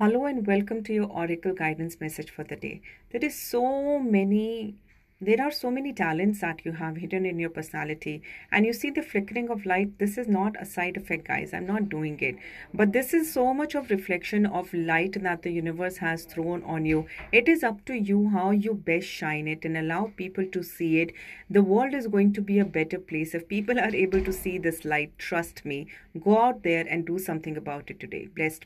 Hello and welcome to your Oracle guidance message for the day. There is so many there are so many talents that you have hidden in your personality and you see the flickering of light. This is not a side effect guys. I'm not doing it. But this is so much of reflection of light that the universe has thrown on you. It is up to you how you best shine it and allow people to see it. The world is going to be a better place if people are able to see this light. Trust me. Go out there and do something about it today. Blessed